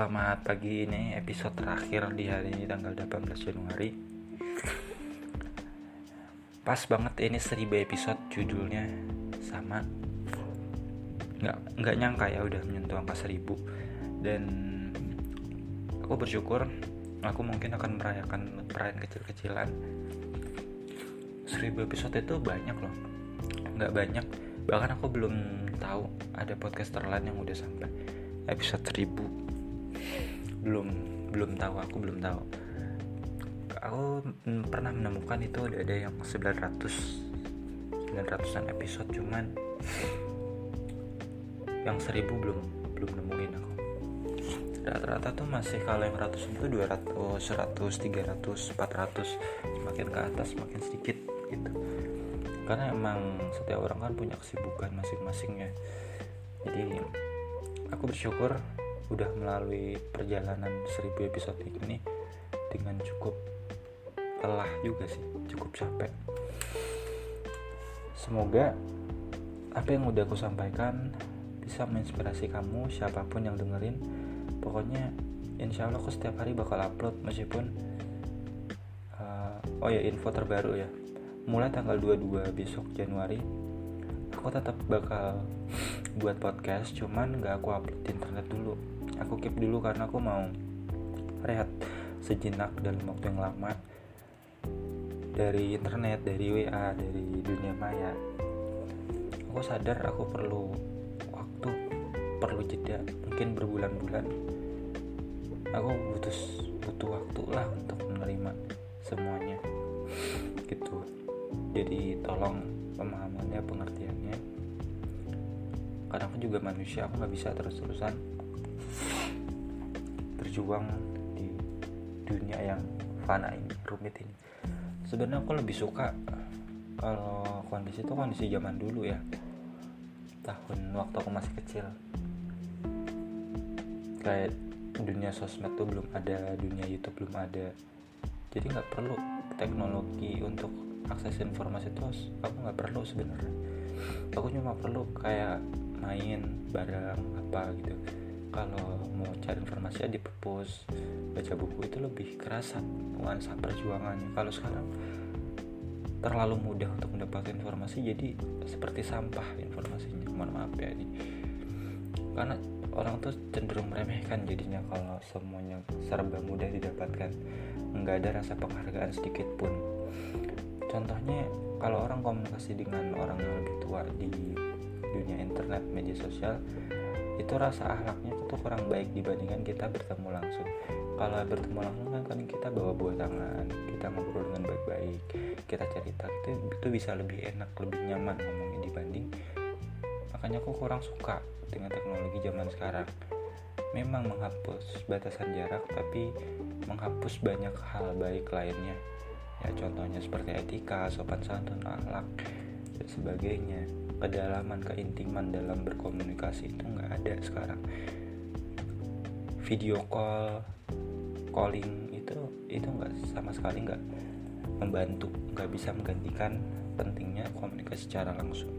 Selamat pagi ini episode terakhir di hari ini tanggal 18 Januari. Pas banget ini 1000 episode judulnya sama. Nggak nggak nyangka ya udah menyentuh angka 1000 dan aku bersyukur aku mungkin akan merayakan perayaan kecil-kecilan. 1000 episode itu banyak loh. Nggak banyak. Bahkan aku belum tahu ada podcaster lain yang udah sampai episode 1000 belum belum tahu aku belum tahu. Aku pernah menemukan itu udah ada yang 900 900an episode cuman yang 1000 belum belum nemuin aku. Rata-rata tuh masih kalau yang ratus itu 200 100 300 400 semakin ke atas semakin sedikit gitu. Karena emang setiap orang kan punya kesibukan masing-masing ya jadi aku bersyukur udah melalui perjalanan 1000 episode ini dengan cukup lelah juga sih cukup capek. Semoga apa yang udah aku sampaikan bisa menginspirasi kamu siapa pun yang dengerin. Pokoknya insya Allah aku setiap hari bakal upload meskipun uh, oh ya info terbaru ya. Mulai tanggal 22 besok Januari aku tetap bakal buat podcast cuman gak aku upload di internet dulu aku keep dulu karena aku mau rehat sejenak dalam waktu yang lama dari internet, dari WA, dari dunia maya. Aku sadar aku perlu waktu, perlu jeda, mungkin berbulan-bulan. Aku butuh butuh waktu lah untuk menerima semuanya, gitu. Jadi tolong pemahamannya, pengertiannya. Karena aku juga manusia, aku nggak bisa terus-terusan berjuang di dunia yang fana ini rumit ini. Sebenarnya aku lebih suka kalau kondisi itu kondisi zaman dulu ya. Tahun waktu aku masih kecil. Kayak dunia sosmed tuh belum ada dunia YouTube belum ada. Jadi nggak perlu teknologi untuk akses informasi itu aku nggak perlu sebenarnya. Aku cuma perlu kayak main bareng apa gitu kalau mau cari informasi di perpus baca buku itu lebih kerasa nuansa perjuangannya. Kalau sekarang terlalu mudah untuk mendapatkan informasi jadi seperti sampah informasinya. Mohon maaf ya ini karena orang tuh cenderung meremehkan jadinya kalau semuanya serba mudah didapatkan. Nggak ada rasa penghargaan sedikit pun. Contohnya kalau orang komunikasi dengan orang yang lebih tua di dunia internet media sosial itu rasa ahlaknya itu kurang baik dibandingkan kita bertemu langsung. Kalau bertemu langsung kan, kita bawa buah tangan kita ngobrol dengan baik-baik kita cerita itu itu bisa lebih enak lebih nyaman ngomongnya dibanding. Makanya aku kurang suka dengan teknologi zaman sekarang. Memang menghapus batasan jarak tapi menghapus banyak hal baik lainnya. Ya contohnya seperti etika sopan santun akhlak dan sebagainya. Kedalaman keintiman dalam berkomunikasi itu nggak ada sekarang. Video call calling itu itu nggak sama sekali nggak membantu nggak bisa menggantikan pentingnya komunikasi secara langsung